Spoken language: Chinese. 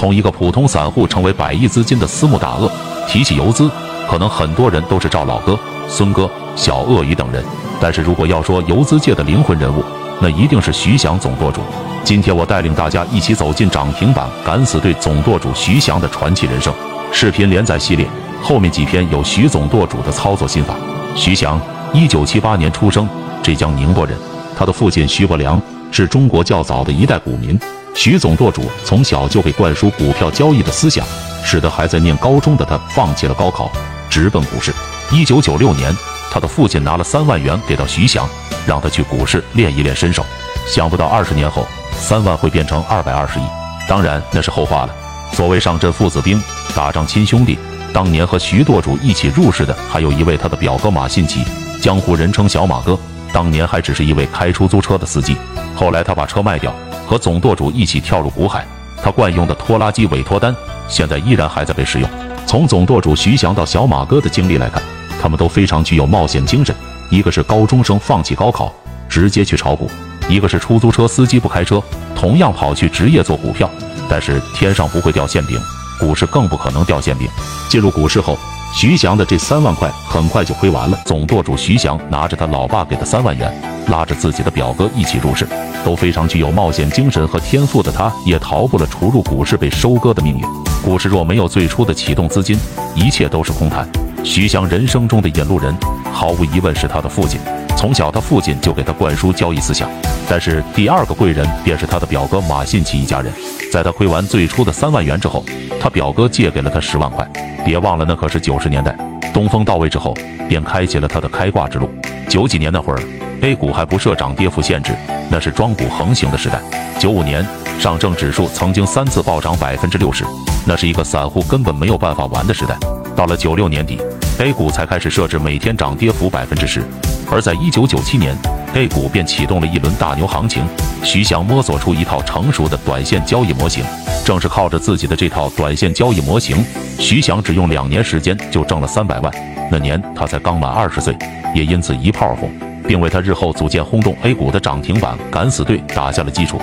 从一个普通散户成为百亿资金的私募大鳄。提起游资，可能很多人都是赵老哥、孙哥、小鳄鱼等人，但是如果要说游资界的灵魂人物，那一定是徐翔总舵主。今天我带领大家一起走进涨停板敢死队总舵主徐翔的传奇人生视频连载系列，后面几篇有徐总舵主的操作心法。徐翔，一九七八年出生，浙江宁波人。他的父亲徐伯良是中国较早的一代股民。徐总舵主从小就被灌输股票交易的思想，使得还在念高中的他放弃了高考，直奔股市。一九九六年，他的父亲拿了三万元给到徐翔，让他去股市练一练身手。想不到二十年后，三万会变成二百二十亿，当然那是后话了。所谓上阵父子兵，打仗亲兄弟。当年和徐舵主一起入市的，还有一位他的表哥马信奇，江湖人称小马哥。当年还只是一位开出租车的司机，后来他把车卖掉。和总舵主一起跳入股海，他惯用的拖拉机委托单现在依然还在被使用。从总舵主徐翔到小马哥的经历来看，他们都非常具有冒险精神。一个是高中生放弃高考直接去炒股，一个是出租车司机不开车，同样跑去职业做股票。但是天上不会掉馅饼，股市更不可能掉馅饼。进入股市后，徐翔的这三万块很快就亏完了。总舵主徐翔拿着他老爸给的三万元，拉着自己的表哥一起入市。都非常具有冒险精神和天赋的他，也逃不了出入股市被收割的命运。股市若没有最初的启动资金，一切都是空谈。徐翔人生中的引路人，毫无疑问是他的父亲。从小，他父亲就给他灌输交易思想。但是，第二个贵人便是他的表哥马信奇一家人。在他亏完最初的三万元之后，他表哥借给了他十万块。别忘了，那可是九十年代。东风到位之后，便开启了他的开挂之路。九几年那会儿。A 股还不设涨跌幅限制，那是庄股横行的时代。九五年上证指数曾经三次暴涨百分之六十，那是一个散户根本没有办法玩的时代。到了九六年底，A 股才开始设置每天涨跌幅百分之十，而在一九九七年，A 股便启动了一轮大牛行情。徐翔摸索出一套成熟的短线交易模型，正是靠着自己的这套短线交易模型，徐翔只用两年时间就挣了三百万。那年他才刚满二十岁，也因此一炮红。并为他日后组建轰动 A 股的涨停板敢死队打下了基础。